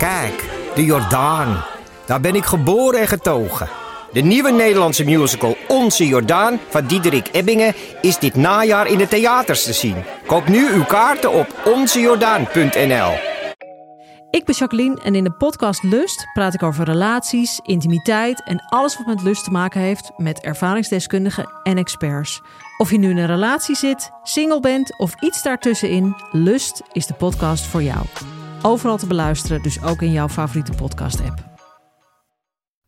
Kijk, de Jordaan. Daar ben ik geboren en getogen. De nieuwe Nederlandse musical Onze Jordaan van Diederik Ebbingen is dit najaar in de theaters te zien. Koop nu uw kaarten op onzejordaan.nl. Ik ben Jacqueline en in de podcast Lust praat ik over relaties, intimiteit en alles wat met lust te maken heeft met ervaringsdeskundigen en experts. Of je nu in een relatie zit, single bent of iets daartussenin, Lust is de podcast voor jou. Overal te beluisteren, dus ook in jouw favoriete podcast-app.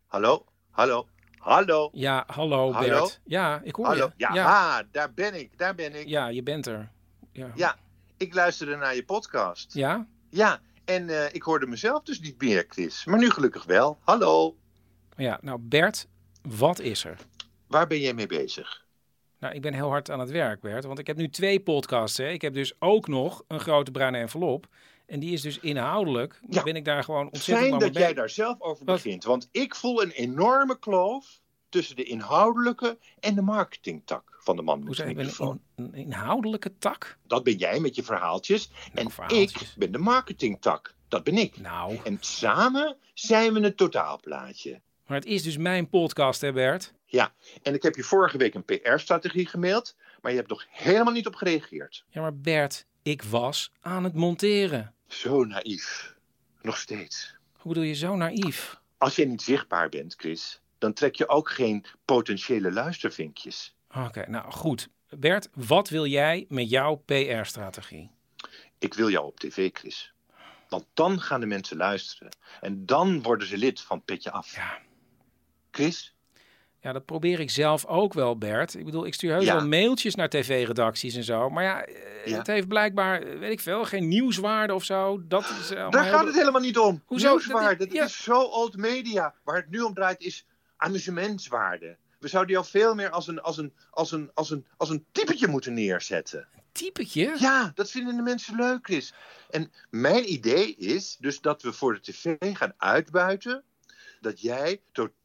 Hallo, hallo, hallo. Ja, hallo, Hallo? Bert. Ja, ik hoor Hallo. je. Ja, ja. ah, daar ben ik, daar ben ik. Ja, je bent er. Ja. Ja, ik luisterde naar je podcast. Ja? Ja, en eh, ik hoorde mezelf dus niet meer, Chris. Maar nu gelukkig wel. Hallo, Ja, nou Bert, wat is er? waar ben jij mee bezig? Nou, ik ben heel hard aan het werk, Bert. Want ik heb nu twee podcasts. Hè. Ik heb dus ook nog een grote bruine envelop. En die is dus inhoudelijk, Ja. ben ik daar gewoon ontzettend Fijn dat jij daar zelf over Wat? begint. Want ik voel een enorme kloof tussen de inhoudelijke en de marketingtak van de man met de microfoon. een, een inhoudelijke tak? Dat ben jij met je verhaaltjes. en verhaaltjes. ik ben de marketingtak. Dat ben ik. Nou, En samen zijn we een totaalplaatje. maar het is dus mijn podcast, hè Bert? Ja, en ik heb je vorige week een PR-strategie gemaild, maar je hebt nog helemaal niet op gereageerd. Ja, maar Bert, ik was aan het monteren. Zo naïef. Nog steeds. Hoe bedoel je zo naïef? Als jij niet zichtbaar bent, Chris, dan trek je ook geen potentiële luistervinkjes. Oké, nou goed. Bert, wat wil jij met jouw PR-strategie? Ik wil jou op tv, Chris. Want dan gaan de mensen luisteren. En dan worden ze lid van Petje Af. Ja. Chris? Ja, dat probeer ik zelf ook wel, Bert. Ik bedoel, ik stuur heus Ja. wel mailtjes naar tv-redacties en zo. Maar ja, eh, Ja. het heeft blijkbaar, eh, weet ik veel, geen nieuwswaarde of zo. Dat is allemaal Daar gaat het helemaal niet om. Hoezo? Nieuwswaarde, Dat- ja. is zo old media. Waar het nu om draait is amusementswaarde. We zouden jou veel meer als een, als een, als een, als een, als een typetje moeten neerzetten. Typetje? Ja, dat vinden de mensen leuk, Chris. En mijn idee is dus dat we voor de tv gaan uitbuiten dat jij totaal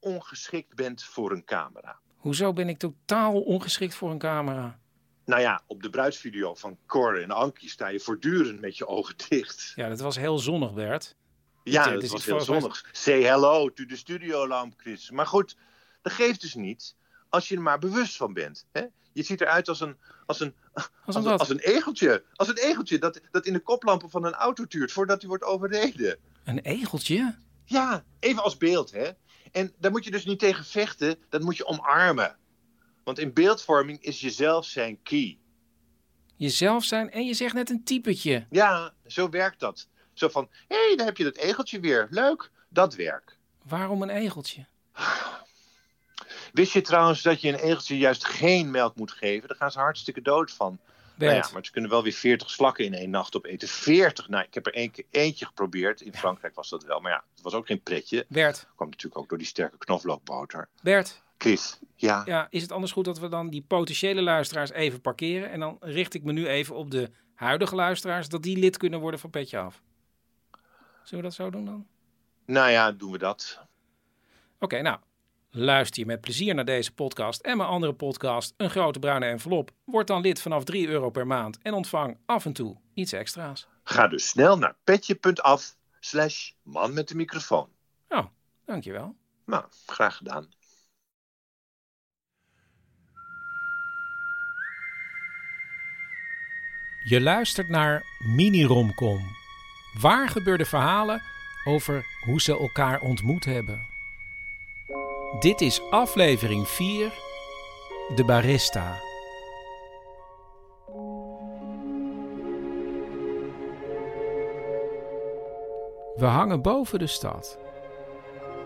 ongeschikt bent voor een camera. Hoezo ben ik totaal ongeschikt voor een camera? Nou ja, op de bruidsvideo van Cor en Ankie sta je voortdurend met je ogen dicht. Ja, dat was heel zonnig, Bert. Ja, het dat is was heel zonnig. Say hello to the studiolamp, Chris. Maar goed, dat geeft dus niet als je er maar bewust van bent. Hè? Je ziet eruit als een, als een, Als als, een als een egeltje. Als een egeltje dat, dat in de koplampen van een auto tuurt voordat hij wordt overreden. Een egeltje? Ja, even als beeld, hè. En daar moet je dus niet tegen vechten, dat moet je omarmen. Want in beeldvorming is jezelf zijn key. Jezelf zijn en je zegt net een typetje. Ja, zo werkt dat. Zo van, hé, hey, daar heb je dat egeltje weer. Leuk, dat werk. Waarom een egeltje? Wist je trouwens dat je een egeltje juist geen melk moet geven? Daar gaan ze hartstikke dood van. Nou ja, maar ze kunnen wel weer 40 slakken in één nacht opeten. 40? Nou, ik heb er één keer eentje geprobeerd. In Frankrijk was dat wel. Maar ja, het was ook geen pretje. Bert, natuurlijk ook door die sterke knoflookboter. Bert. Chris, ja. Ja, is het anders goed dat we dan die potentiële luisteraars even parkeren? En dan richt ik me nu even op de huidige luisteraars, dat die lid kunnen worden van Petje Af. Zullen we dat zo doen dan? Nou ja, doen we dat. Oké, nou, luister je met plezier naar deze podcast en mijn andere podcast, Een Grote Bruine Envelop. Word dan lid vanaf 3 euro per maand en ontvang af en toe iets extra's. Ga dus snel naar petje.af slash man met de microfoon. Oh, dankjewel. Nou, graag gedaan. Je luistert naar Mini-Romcom. Waar gebeurde verhalen over hoe ze elkaar ontmoet hebben. Dit is aflevering 4, De Barista. We hangen boven de stad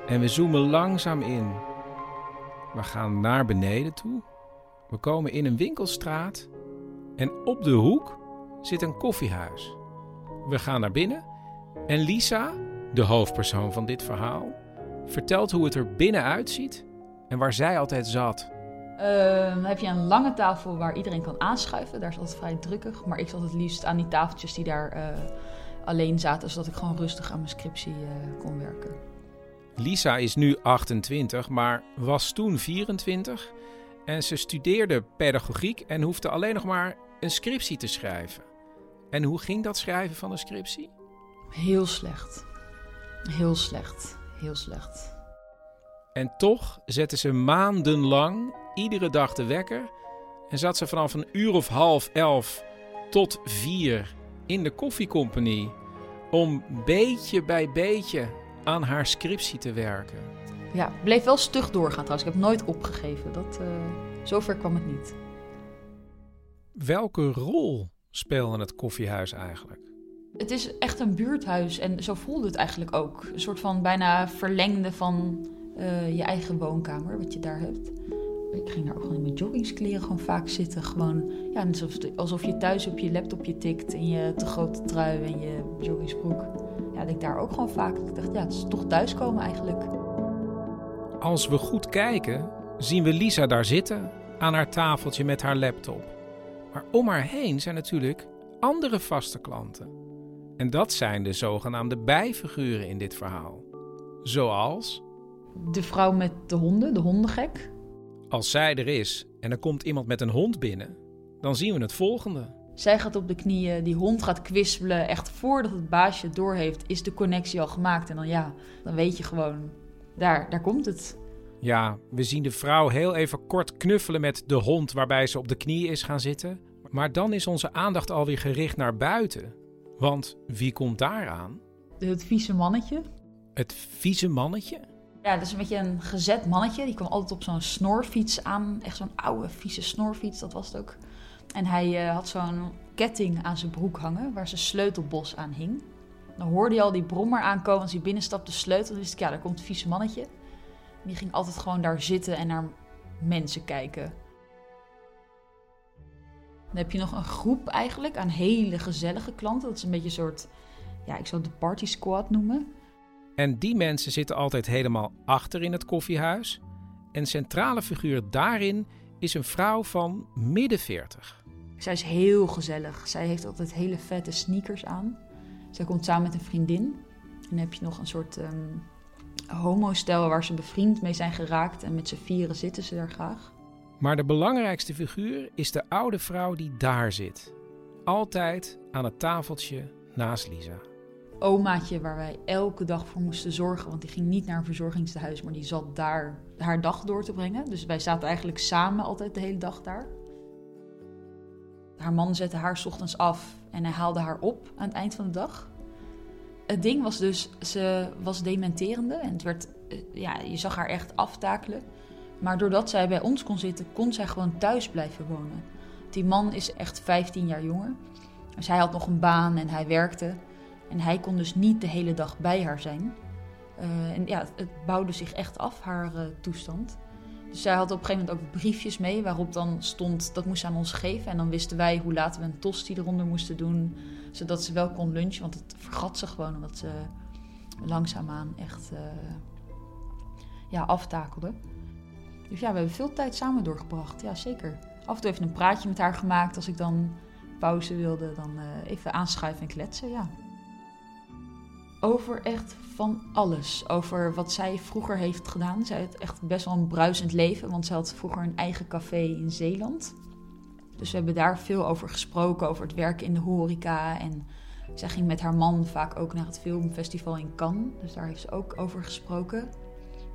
en we zoomen langzaam in. We gaan naar beneden toe. We komen in een winkelstraat en op de hoek zit een koffiehuis. We gaan naar binnen en Lisa, de hoofdpersoon van dit verhaal, vertelt hoe het er binnenuit ziet en waar zij altijd zat. Ehm, heb je een lange tafel waar iedereen kan aanschuiven. Daar is altijd vrij drukkig. Maar ik zat het liefst aan die tafeltjes die daar eh, alleen zaten. Zodat ik gewoon rustig aan mijn scriptie eh, kon werken. Lisa is nu 28, maar was toen 24 en ze studeerde pedagogiek en hoefde alleen nog maar een scriptie te schrijven. En hoe ging dat schrijven van een scriptie? Heel slecht. Heel slecht. Heel slecht. En toch zette ze maandenlang iedere dag de wekker en zat ze vanaf een uur of half elf tot vier in de koffiecompagnie om beetje bij beetje aan haar scriptie te werken. Ja, bleef wel stug doorgaan trouwens. Ik heb nooit opgegeven. Dat, uh, zover kwam het niet. Welke rol speelde het koffiehuis eigenlijk? Het is echt een buurthuis en zo voelde het eigenlijk ook. Een soort van bijna verlengde van uh, je eigen woonkamer, wat je daar hebt. Ik ging daar ook gewoon in mijn joggingskleren gewoon vaak zitten. Gewoon, ja, alsof, alsof je thuis op je laptopje tikt in je te grote trui en je joggingsbroek. Dat ik daar ook gewoon vaak. Ik dacht, ja, het is toch thuiskomen eigenlijk. Als we goed kijken, zien we Lisa daar zitten aan haar tafeltje met haar laptop. Maar om haar heen zijn natuurlijk andere vaste klanten. En dat zijn de zogenaamde bijfiguren in dit verhaal. Zoals. De vrouw met de honden, de hondengek. Als zij er is en er komt iemand met een hond binnen, dan zien we het volgende. Zij gaat op de knieën, die hond gaat kwispelen. Echt voordat het baasje het doorheeft, is de connectie al gemaakt. En dan ja, dan weet je gewoon, daar, daar komt het. Ja, we zien de vrouw heel even kort knuffelen met de hond waarbij ze op de knieën is gaan zitten. Maar dan is onze aandacht alweer gericht naar buiten. Want wie komt daar aan? Het vieze mannetje. Het vieze mannetje? Ja, dat is een beetje een gezet mannetje. Die kwam altijd op zo'n snorfiets aan. Echt zo'n oude, vieze snorfiets, dat was het ook. En hij uh, had zo'n ketting aan zijn broek hangen, waar zijn sleutelbos aan hing. Dan hoorde hij al die brommer aankomen als hij binnenstapte, sleutel. Dan wist ik, ja, daar komt het vieze mannetje. Die ging altijd gewoon daar zitten en naar mensen kijken. Dan heb je nog een groep eigenlijk aan hele gezellige klanten. Dat is een beetje een soort, ja, ik zou het de party squad noemen. En die mensen zitten altijd helemaal achter in het koffiehuis. En centrale figuur daarin is een vrouw van midden 40. Zij is heel gezellig. Zij heeft altijd hele vette sneakers aan. Zij komt samen met een vriendin. En dan heb je nog een soort um, homostel waar ze bevriend mee zijn geraakt. En met z'n vieren zitten ze daar graag. Maar de belangrijkste figuur is de oude vrouw die daar zit. Altijd aan het tafeltje naast Lisa. Omaatje waar wij elke dag voor moesten zorgen. Want die ging niet naar een verzorgingstehuis, maar die zat daar haar dag door te brengen. Dus wij zaten eigenlijk samen altijd de hele dag daar. Haar man zette haar ochtends af en hij haalde haar op aan het eind van de dag. Het ding was dus, ze was dementerende en het werd, eh, ja, je zag haar echt aftakelen. Maar doordat zij bij ons kon zitten, kon zij gewoon thuis blijven wonen. Die man is echt 15 jaar jonger. Dus hij had nog een baan en hij werkte. En hij kon dus niet de hele dag bij haar zijn. Uh, en ja, het bouwde zich echt af, haar uh, toestand. Dus zij had op een gegeven moment ook briefjes mee waarop dan stond dat moest ze aan ons geven. En dan wisten wij hoe laten we een tosti eronder moesten doen, zodat ze wel kon lunchen. Want het vergat ze gewoon omdat ze langzaamaan echt uh, ja, aftakelde. Dus ja, we hebben veel tijd samen doorgebracht. Ja, zeker. Af en toe even een praatje met haar gemaakt. Als ik dan pauze wilde, dan even aanschuiven en kletsen, ja. Over echt van alles. Over wat zij vroeger heeft gedaan. Zij had echt best wel een bruisend leven, want ze had vroeger een eigen café in Zeeland. Dus we hebben daar veel over gesproken, over het werken in de horeca. En zij ging met haar man vaak ook naar het filmfestival in Cannes. Dus daar heeft ze ook over gesproken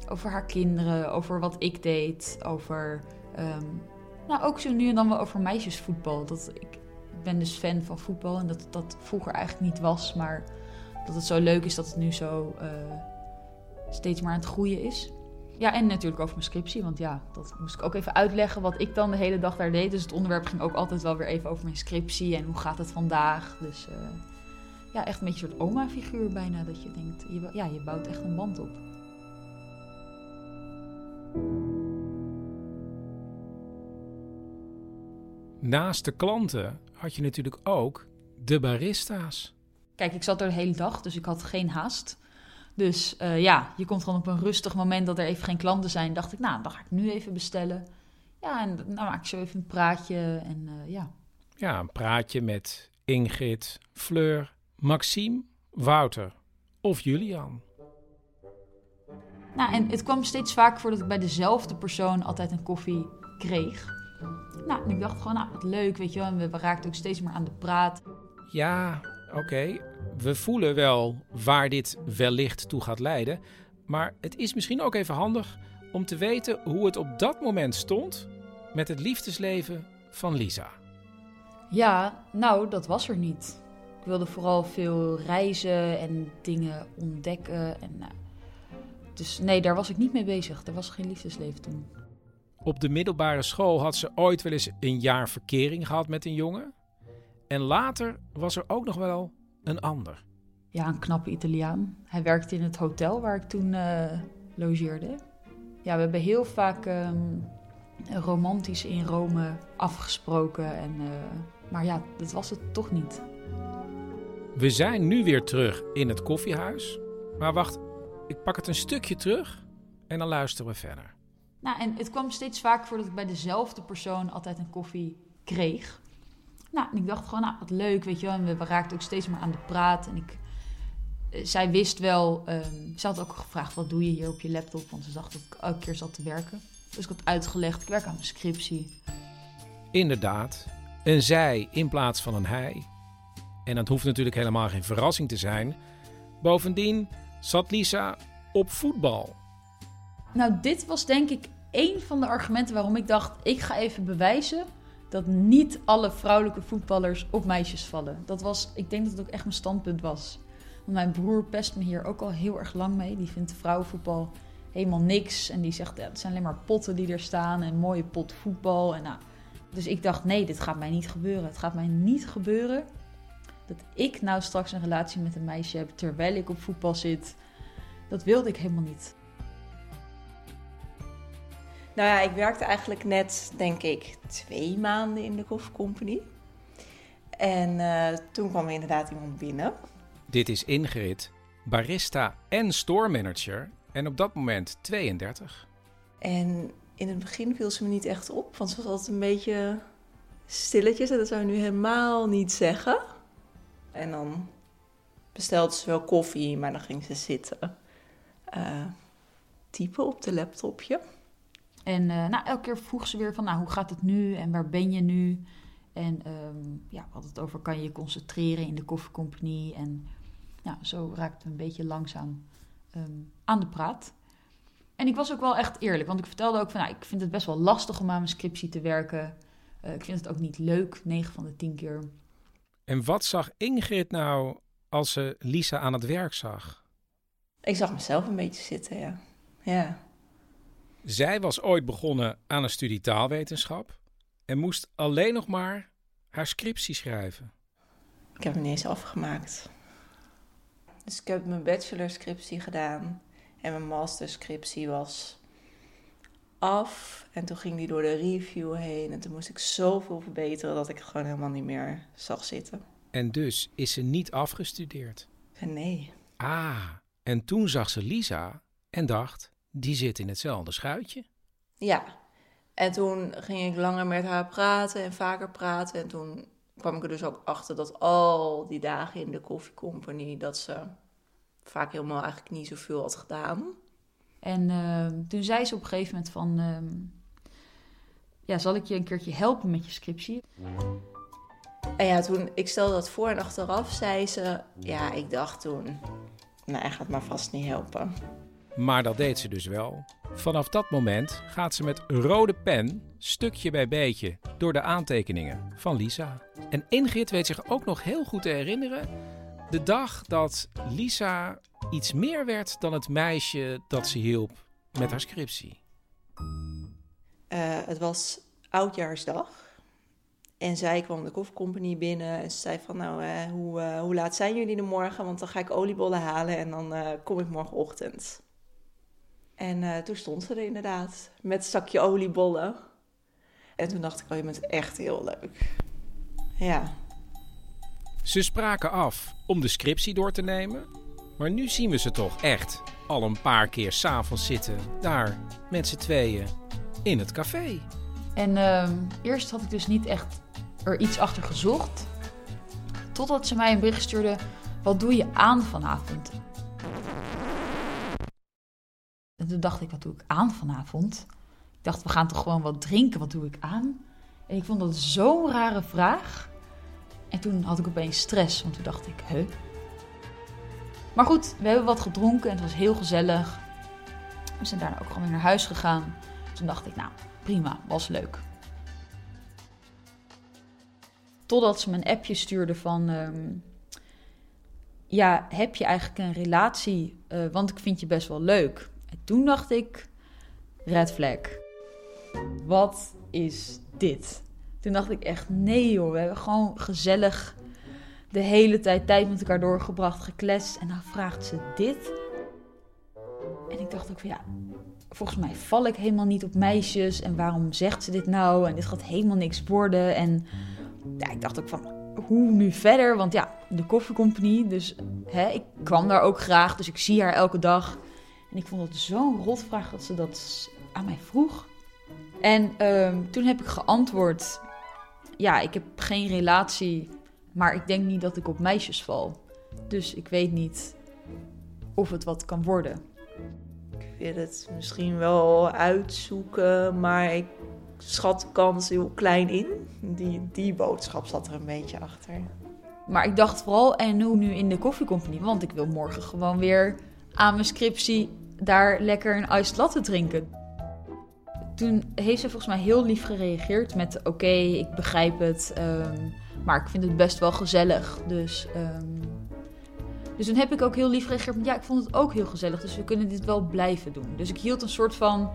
over haar kinderen, over wat ik deed, over. Um, nou, ook zo nu en dan wel over meisjesvoetbal. Dat, ik ben dus fan van voetbal en dat dat vroeger eigenlijk niet was, maar dat het zo leuk is dat het nu zo uh, steeds maar aan het groeien is. Ja, en natuurlijk over mijn scriptie, want ja, dat moest ik ook even uitleggen wat ik dan de hele dag daar deed. Dus het onderwerp ging ook altijd wel weer even over mijn scriptie en hoe gaat het vandaag. Dus uh, ja, echt een beetje een soort oma-figuur bijna, dat je denkt, je, ja, je bouwt echt een band op. Naast de klanten had je natuurlijk ook de barista's. Kijk, ik zat er de hele dag, dus ik had geen haast. Dus uh, ja, je komt gewoon op een rustig moment dat er even geen klanten zijn. Dacht ik, nou, dan ga ik nu even bestellen. Ja, en dan maak ik zo even een praatje en uh, ja. Ja, een praatje met Ingrid, Fleur, Maxime, Wouter of Julian. Nou, en het kwam steeds vaker voor dat ik bij dezelfde persoon altijd een koffie kreeg. Nou, en ik dacht gewoon, nou, wat leuk, weet je wel. En we raakten ook steeds meer aan de praat. Ja, Oké, we voelen wel waar dit wellicht toe gaat leiden. Maar het is misschien ook even handig om te weten hoe het op dat moment stond met het liefdesleven van Lisa. Ja, nou, dat was er niet. Ik wilde vooral veel reizen en dingen ontdekken. En, nou, dus nee, daar was ik niet mee bezig. Er was geen liefdesleven toen. Op de middelbare school had ze ooit wel eens een jaar verkering gehad met een jongen. En later was er ook nog wel een ander. Ja, een knappe Italiaan. Hij werkte in het hotel waar ik toen eh, logeerde. Ja, we hebben heel vaak ehm, romantisch in Rome afgesproken. En, eh, maar ja, dat was het toch niet. We zijn nu weer terug in het koffiehuis. Maar wacht, ik pak het een stukje terug en dan luisteren we verder. Nou, en het kwam steeds vaker voor dat ik bij dezelfde persoon altijd een koffie kreeg. Nou, en ik dacht gewoon, nou, wat leuk, weet je wel. En we raakten ook steeds meer aan de praat. En ik, eh, zij wist wel, um, ze had ook gevraagd, wat doe je hier op je laptop? Want ze dacht dat ik elke keer zat te werken. Dus ik had uitgelegd, ik werk aan mijn scriptie. Inderdaad, een zij in plaats van een hij. En dat hoeft natuurlijk helemaal geen verrassing te zijn. Bovendien zat Lisa op voetbal. Nou, dit was denk ik één van de argumenten waarom ik dacht: ik ga even bewijzen dat niet alle vrouwelijke voetballers op meisjes vallen. Dat was, ik denk dat het ook echt mijn standpunt was. Want mijn broer pest me hier ook al heel erg lang mee. Die vindt vrouwenvoetbal helemaal niks. En die zegt, ja, het zijn alleen maar potten die er staan en mooie pot voetbal. En nou, dus ik dacht, nee, dit gaat mij niet gebeuren. Het gaat mij niet gebeuren dat ik nou straks een relatie met een meisje heb terwijl ik op voetbal zit. Dat wilde ik helemaal niet. Nou ja, ik werkte eigenlijk net, denk ik, twee maanden in de Coffee Company. En uh, toen kwam er inderdaad iemand binnen. Dit is Ingrid, barista en store manager en op dat moment 32. En in het begin viel ze me niet echt op, want ze was altijd een beetje stilletjes. En dat zou je nu helemaal niet zeggen. En dan bestelde ze wel koffie, maar dan ging ze zitten. Uh, typen op de laptopje. En uh, nou, elke keer vroeg ze weer van, nou, hoe gaat het nu en waar ben je nu? En um, ja, we hadden het over, kan je je concentreren in de koffiecompagnie? En ja, zo raakten we een beetje langzaam um, aan de praat. En ik was ook wel echt eerlijk, want ik vertelde ook van, nou, ik vind het best wel lastig om aan mijn scriptie te werken. Uh, ik vind het ook niet leuk, 9 van de 10 keer. En wat zag Ingrid nou als ze Lisa aan het werk zag? Ik zag mezelf een beetje zitten, ja. Ja. Zij was ooit begonnen aan een studie taalwetenschap en moest alleen nog maar haar scriptie schrijven. Ik heb hem niet eens afgemaakt. Dus ik heb mijn bachelorscriptie gedaan en mijn masterscriptie was af. En toen ging die door de review heen en toen moest ik zoveel verbeteren dat ik het gewoon helemaal niet meer zag zitten. En dus is ze niet afgestudeerd? Nee. Ah, en toen zag ze Lisa en dacht, die zit in hetzelfde schuitje. Ja, en toen ging ik langer met haar praten en vaker praten. En toen kwam ik er dus ook achter dat al die dagen in de koffiecompany... dat ze vaak helemaal eigenlijk niet zoveel had gedaan. En uh, toen zei ze op een gegeven moment van... Uh, ja, zal ik je een keertje helpen met je scriptie? En ja, toen ik stelde dat voor en achteraf zei ze... Ja, ik dacht toen... Nou, hij gaat maar vast niet helpen. Maar dat deed ze dus wel. Vanaf dat moment gaat ze met rode pen, stukje bij beetje, door de aantekeningen van Lisa. En Ingrid weet zich ook nog heel goed te herinneren de dag dat Lisa iets meer werd dan het meisje dat ze hielp met haar scriptie. Uh, het was oudjaarsdag. En zij kwam de koffiecompany binnen en ze zei van nou, uh, hoe, uh, hoe laat zijn jullie er morgen? Want dan ga ik oliebollen halen en dan kom ik morgenochtend. En uh, toen stond ze er inderdaad met een zakje oliebollen. En toen dacht ik, oh, je bent echt heel leuk. Ja. Ze spraken af om de scriptie door te nemen. Maar nu zien we ze toch echt al een paar keer s'avonds zitten. Daar met z'n tweeën in het café. En uh, eerst had ik dus niet echt er iets achter gezocht. Totdat ze mij een bericht stuurde: Wat doe je aan vanavond? En toen dacht ik, wat doe ik aan vanavond? Ik dacht, we gaan toch gewoon wat drinken, wat doe ik aan? En ik vond dat zo'n rare vraag. En toen had ik opeens stress, want toen dacht ik, huh? Maar goed, we hebben wat gedronken en het was heel gezellig. We zijn daarna ook gewoon weer naar huis gegaan. Toen dacht ik, nou, prima, was leuk. Totdat ze me een appje stuurde van... ehm, ja, heb je eigenlijk een relatie? Eh, want ik vind je best wel leuk. En toen dacht ik, red flag. Wat is dit? Toen dacht ik echt, nee joh, we hebben gewoon gezellig de hele tijd tijd met elkaar doorgebracht, gekletst. En dan vraagt ze dit. En ik dacht ook van ja, volgens mij val ik helemaal niet op meisjes. En waarom zegt ze dit nou? En dit gaat helemaal niks worden. En ja, ik dacht ook van, hoe nu verder? Want ja, de koffiecompagnie, dus hè, ik kwam daar ook graag. Dus ik zie haar elke dag. En ik vond het zo'n rotvraag dat ze dat aan mij vroeg. En ehm, toen heb ik geantwoord, ja, ik heb geen relatie, maar ik denk niet dat ik op meisjes val. Dus ik weet niet of het wat kan worden. Ik wil het misschien wel uitzoeken, maar ik schat de kans heel klein in. Die, die boodschap zat er een beetje achter. Maar ik dacht vooral, en hoe nu in de koffiecompagnie? Want ik wil morgen gewoon weer aan mijn scriptie daar lekker een iced latte drinken. Toen heeft ze volgens mij heel lief gereageerd met... oké, ik begrijp het, ehm, maar ik vind het best wel gezellig. Dus, ehm, dus toen heb ik ook heel lief gereageerd met... ja, ik vond het ook heel gezellig, dus we kunnen dit wel blijven doen. Dus ik hield een soort van...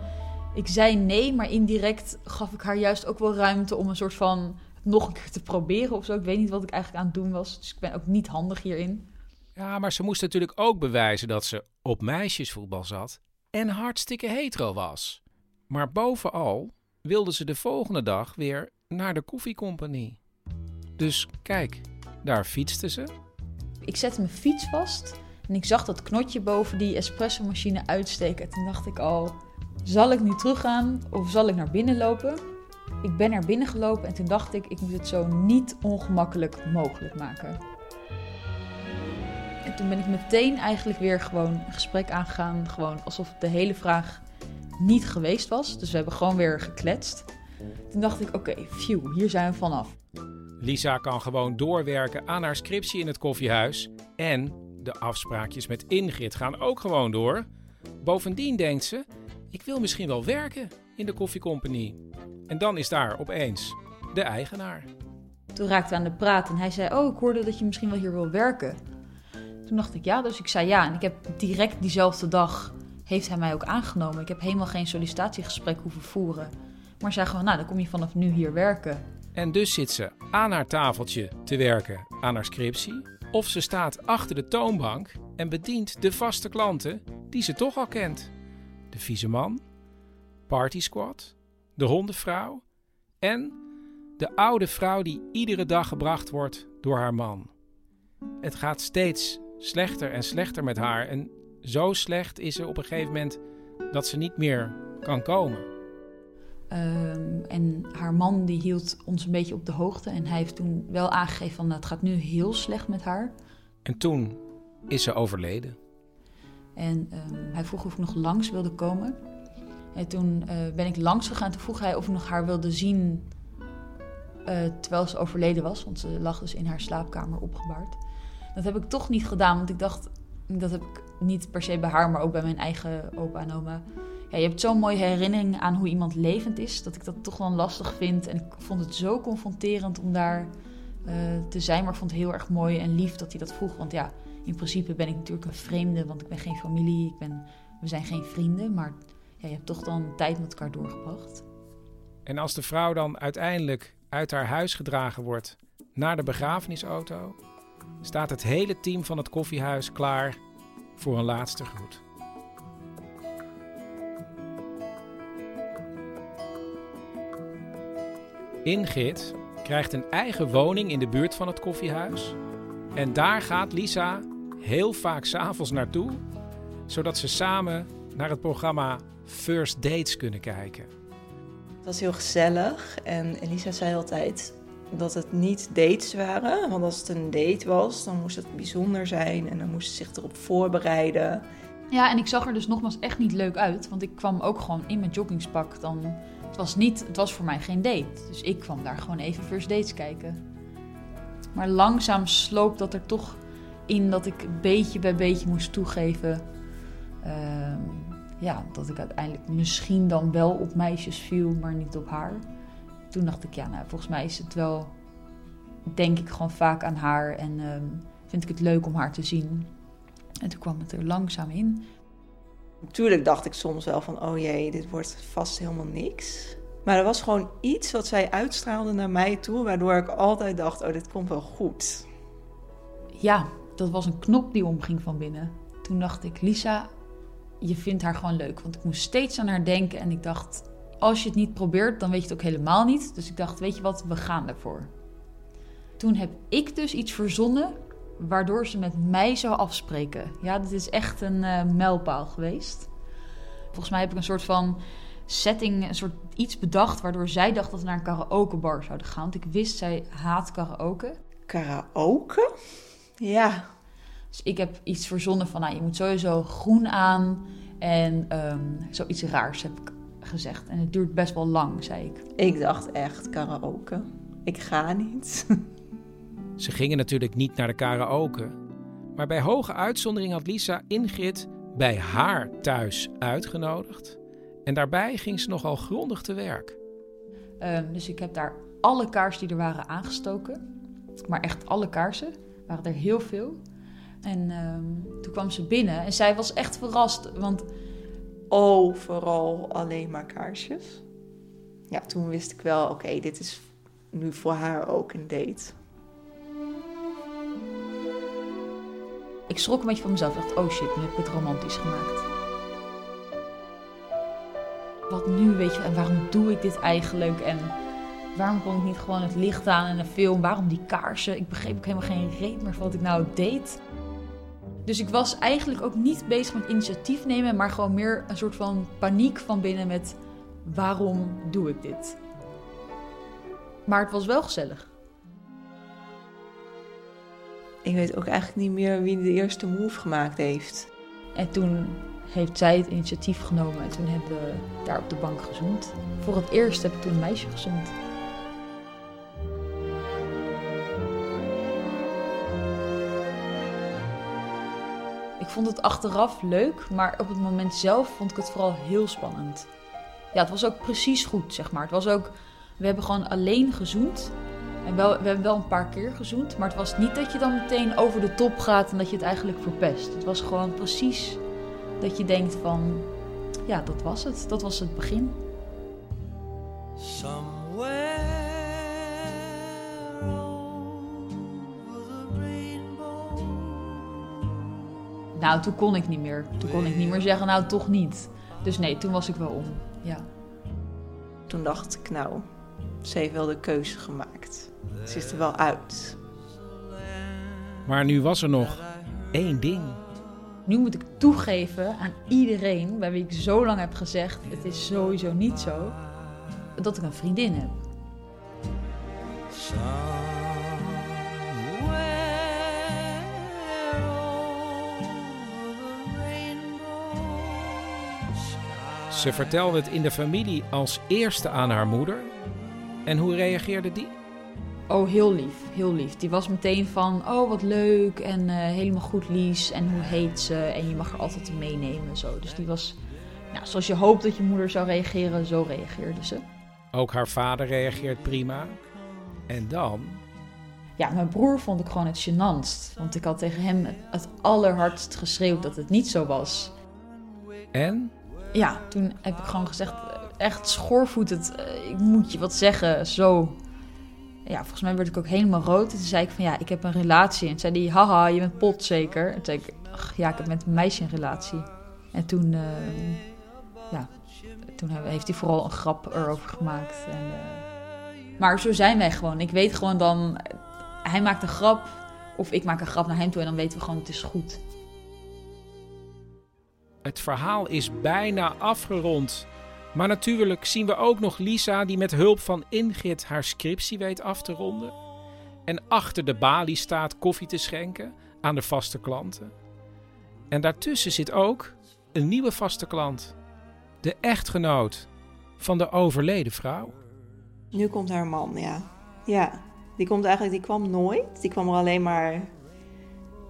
Ik zei nee, maar indirect gaf ik haar juist ook wel ruimte om een soort van... nog een keer te proberen of zo. Ik weet niet wat ik eigenlijk aan het doen was, dus ik ben ook niet handig hierin. Ja, maar ze moest natuurlijk ook bewijzen dat ze op meisjesvoetbal zat en hartstikke hetero was. Maar bovenal wilde ze de volgende dag weer naar de koffiecompagnie. Dus kijk, daar fietste ze. Ik zette mijn fiets vast en ik zag dat knotje boven die espresso-machine uitsteken. Toen dacht ik al, zal ik nu teruggaan of zal ik naar binnen lopen? Ik ben naar binnen gelopen en toen dacht ik, ik moet het zo niet ongemakkelijk mogelijk maken. En toen ben ik meteen eigenlijk weer gewoon een gesprek aangegaan. Gewoon alsof de hele vraag niet geweest was. Dus we hebben gewoon weer gekletst. Toen dacht ik, oké, phew, hier zijn we vanaf. Lisa kan gewoon doorwerken aan haar scriptie in het koffiehuis. En de afspraakjes met Ingrid gaan ook gewoon door. Bovendien denkt ze, ik wil misschien wel werken in de koffiecompagnie. En dan is daar opeens de eigenaar. Toen raakten we aan de praat en hij zei, oh, ik hoorde dat je misschien wel hier wil werken. Toen dacht ik ja, dus ik zei ja. En ik heb direct diezelfde dag, heeft hij mij ook aangenomen. Ik heb helemaal geen sollicitatiegesprek hoeven voeren. Maar zei gewoon, nou, dan kom je vanaf nu hier werken. En dus zit ze aan haar tafeltje te werken aan haar scriptie. Of ze staat achter de toonbank en bedient de vaste klanten die ze toch al kent. De vieze man, party squad, de hondenvrouw en de oude vrouw die iedere dag gebracht wordt door haar man. Het gaat steeds slechter en slechter met haar. En zo slecht is ze op een gegeven moment dat ze niet meer kan komen. Ehm, en haar man die hield ons een beetje op de hoogte. En hij heeft toen wel aangegeven van, nou, het gaat nu heel slecht met haar. En toen is ze overleden. En ehm, hij vroeg of ik nog langs wilde komen. En toen eh, ben ik langs gegaan. Toen vroeg hij of ik nog haar wilde zien eh, terwijl ze overleden was. Want ze lag dus in haar slaapkamer opgebaard. Dat heb ik toch niet gedaan, want ik dacht... Dat heb ik niet per se bij haar, maar ook bij mijn eigen opa en oma. Ja, je hebt zo'n mooie herinnering aan hoe iemand levend is... dat ik dat toch wel lastig vind. En ik vond het zo confronterend om daar eh, te zijn. Maar ik vond het heel erg mooi en lief dat hij dat vroeg. Want ja, in principe ben ik natuurlijk een vreemde, want ik ben geen familie. Ik ben, we zijn geen vrienden, maar ja, je hebt toch dan tijd met elkaar doorgebracht. En als de vrouw dan uiteindelijk uit haar huis gedragen wordt naar de begrafenisauto, staat het hele team van het koffiehuis klaar voor een laatste groet. Ingrid krijgt een eigen woning in de buurt van het koffiehuis. En daar gaat Lisa heel vaak s'avonds naartoe, zodat ze samen naar het programma First Dates kunnen kijken. Het was heel gezellig en Elisa zei altijd dat het niet dates waren. Want als het een date was, dan moest het bijzonder zijn en dan moest ze zich erop voorbereiden. Ja, en ik zag er dus nogmaals echt niet leuk uit, want ik kwam ook gewoon in mijn joggingspak. Dan, het was niet, het was voor mij geen date, dus ik kwam daar gewoon even first dates kijken. Maar langzaam sloopt dat er toch in dat ik beetje bij beetje moest toegeven. ehm, ja, dat ik uiteindelijk misschien dan wel op meisjes viel, maar niet op haar. Toen dacht ik, ja, nou, volgens mij is het wel, denk ik gewoon vaak aan haar en ehm, vind ik het leuk om haar te zien. En toen kwam het er langzaam in. Natuurlijk dacht ik soms wel van, oh jee, dit wordt vast helemaal niks. Maar er was gewoon iets wat zij uitstraalde naar mij toe, waardoor ik altijd dacht, oh, dit komt wel goed. Ja, dat was een knop die omging van binnen. Toen dacht ik, Lisa, je vindt haar gewoon leuk. Want ik moest steeds aan haar denken en ik dacht, als je het niet probeert, dan weet je het ook helemaal niet. Dus ik dacht, weet je wat, we gaan ervoor. Toen heb ik dus iets verzonnen waardoor ze met mij zou afspreken. Ja, dit is echt een eh, mijlpaal geweest. Volgens mij heb ik een soort van setting, een soort iets bedacht... waardoor zij dacht dat we naar een karaokebar zouden gaan. Want ik wist, zij haat karaoke. Karaoke? Ja, Dus ik heb iets verzonnen van, nou, je moet sowieso groen aan en ehm, zoiets raars heb ik gezegd. En het duurt best wel lang, zei ik. ik dacht echt karaoke. Ik ga niet. Ze gingen natuurlijk niet naar de karaoke. Maar bij hoge uitzondering had Lisa Ingrid bij haar thuis uitgenodigd. En daarbij ging ze nogal grondig te werk. Ehm, dus ik heb daar alle kaarsen die er waren aangestoken. Maar echt alle kaarsen. Er waren er heel veel. En ehm, toen kwam ze binnen en zij was echt verrast. Want Overal alleen maar kaarsjes. Ja, toen wist ik wel, oké, dit is nu voor haar ook een date. ik schrok een beetje van mezelf. Ik dacht, oh shit, nu heb ik het romantisch gemaakt. Wat nu, weet je, en waarom doe ik dit eigenlijk? En waarom kon ik niet gewoon het licht aan in een film? Waarom die kaarsen? Ik begreep ook helemaal geen reet meer van wat ik nou deed. Dus ik was eigenlijk ook niet bezig met initiatief nemen, maar gewoon meer een soort van paniek van binnen met waarom doe ik dit? Maar het was wel gezellig. Ik weet ook eigenlijk niet meer wie de eerste move gemaakt heeft. En toen heeft zij het initiatief genomen en toen hebben we daar op de bank gezoend. Voor het eerst heb ik toen een meisje gezoend. Vond het achteraf leuk, maar op het moment zelf vond ik het vooral heel spannend. Ja, het was ook precies goed, zeg maar. Het was ook, we hebben gewoon alleen gezoend. En wel, we hebben wel een paar keer gezoend, maar het was niet dat je dan meteen over de top gaat en dat je het eigenlijk verpest. Het was gewoon precies dat je denkt van, ja, dat was het. Dat was het begin. Somewhere Nou, toen kon ik niet meer. Toen kon ik niet meer zeggen, nou toch niet. Dus nee, toen was ik wel om. Ja. Toen dacht ik, nou, ze heeft wel de keuze gemaakt. Ze is er wel uit. Maar nu was er nog één ding. Nu moet ik toegeven aan iedereen bij wie ik zo lang heb gezegd: het is sowieso niet zo. Dat ik een vriendin heb. Ze vertelde het in de familie als eerste aan haar moeder. En hoe reageerde die? Oh, heel lief, heel lief. Die was meteen van: oh wat leuk en eh, helemaal goed Lies. En hoe heet ze? En je mag er altijd meenemen. Zo. Dus die was, nou, zoals je hoopt dat je moeder zou reageren, zo reageerde ze. Ook haar vader reageert prima. En dan Ja, mijn broer vond ik gewoon het gênantst. Want ik had tegen hem het allerhardst geschreeuwd dat het niet zo was. En Ja, toen heb ik gewoon gezegd, echt schoorvoetend, eh, ik moet je wat zeggen, zo. Ja, volgens mij werd ik ook helemaal rood. En toen zei ik van, ja, ik heb een relatie. En toen zei hij, haha, je bent pot zeker. En toen zei ik, ja, ik heb met een meisje een relatie. En toen, eh, ja, toen heeft hij vooral een grap erover gemaakt. En, eh, maar zo zijn wij gewoon. Ik weet gewoon dan, hij maakt een grap of ik maak een grap naar hem toe en dan weten we gewoon, het is goed. Het verhaal is bijna afgerond. Maar natuurlijk zien we ook nog Lisa die met hulp van Ingrid haar scriptie weet af te ronden. En achter de balie staat koffie te schenken aan de vaste klanten. En daartussen zit ook een nieuwe vaste klant. De echtgenoot van de overleden vrouw. Nu komt haar man, ja. Ja, Die komt eigenlijk, die kwam nooit. Die kwam er alleen maar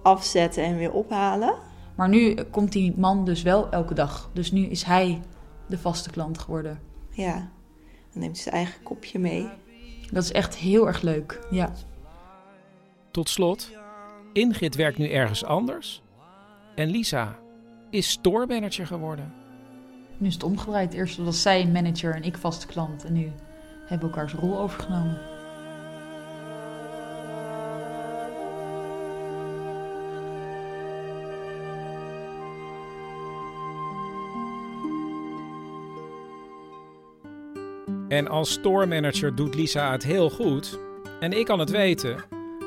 afzetten en weer ophalen. Maar nu komt die man dus wel elke dag. Dus nu is hij de vaste klant geworden. Ja, dan neemt hij zijn eigen kopje mee. Dat is echt heel erg leuk. Ja. Tot slot, Ingrid werkt nu ergens anders. En Lisa is store manager geworden. Nu is het omgedraaid. Eerst was zij manager en ik vaste klant. En nu hebben we elkaars rol overgenomen. En als store manager doet Lisa het heel goed. En ik kan het weten,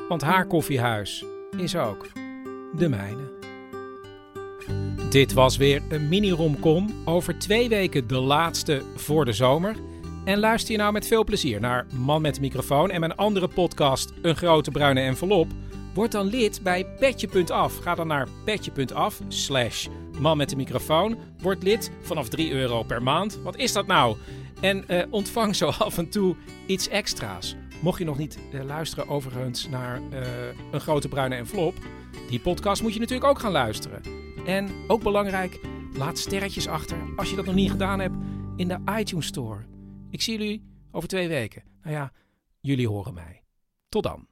want haar koffiehuis is ook de mijne. Dit was weer een mini-romcom. Over twee weken de laatste voor de zomer. En luister je nou met veel plezier naar Man met de microfoon en mijn andere podcast Een grote bruine envelop. Word dan lid bij petje.af. Ga dan naar petje.af slash man met de microfoon. Word lid vanaf 3 euro per maand. Wat is dat nou? En eh, ontvang zo af en toe iets extra's. Mocht je nog niet eh, luisteren overigens naar eh, Een grote bruine envelop. Die podcast moet je natuurlijk ook gaan luisteren. En ook belangrijk, laat sterretjes achter als je dat nog niet gedaan hebt in de iTunes Store. Ik zie jullie over twee weken. Nou ja, jullie horen mij. Tot dan.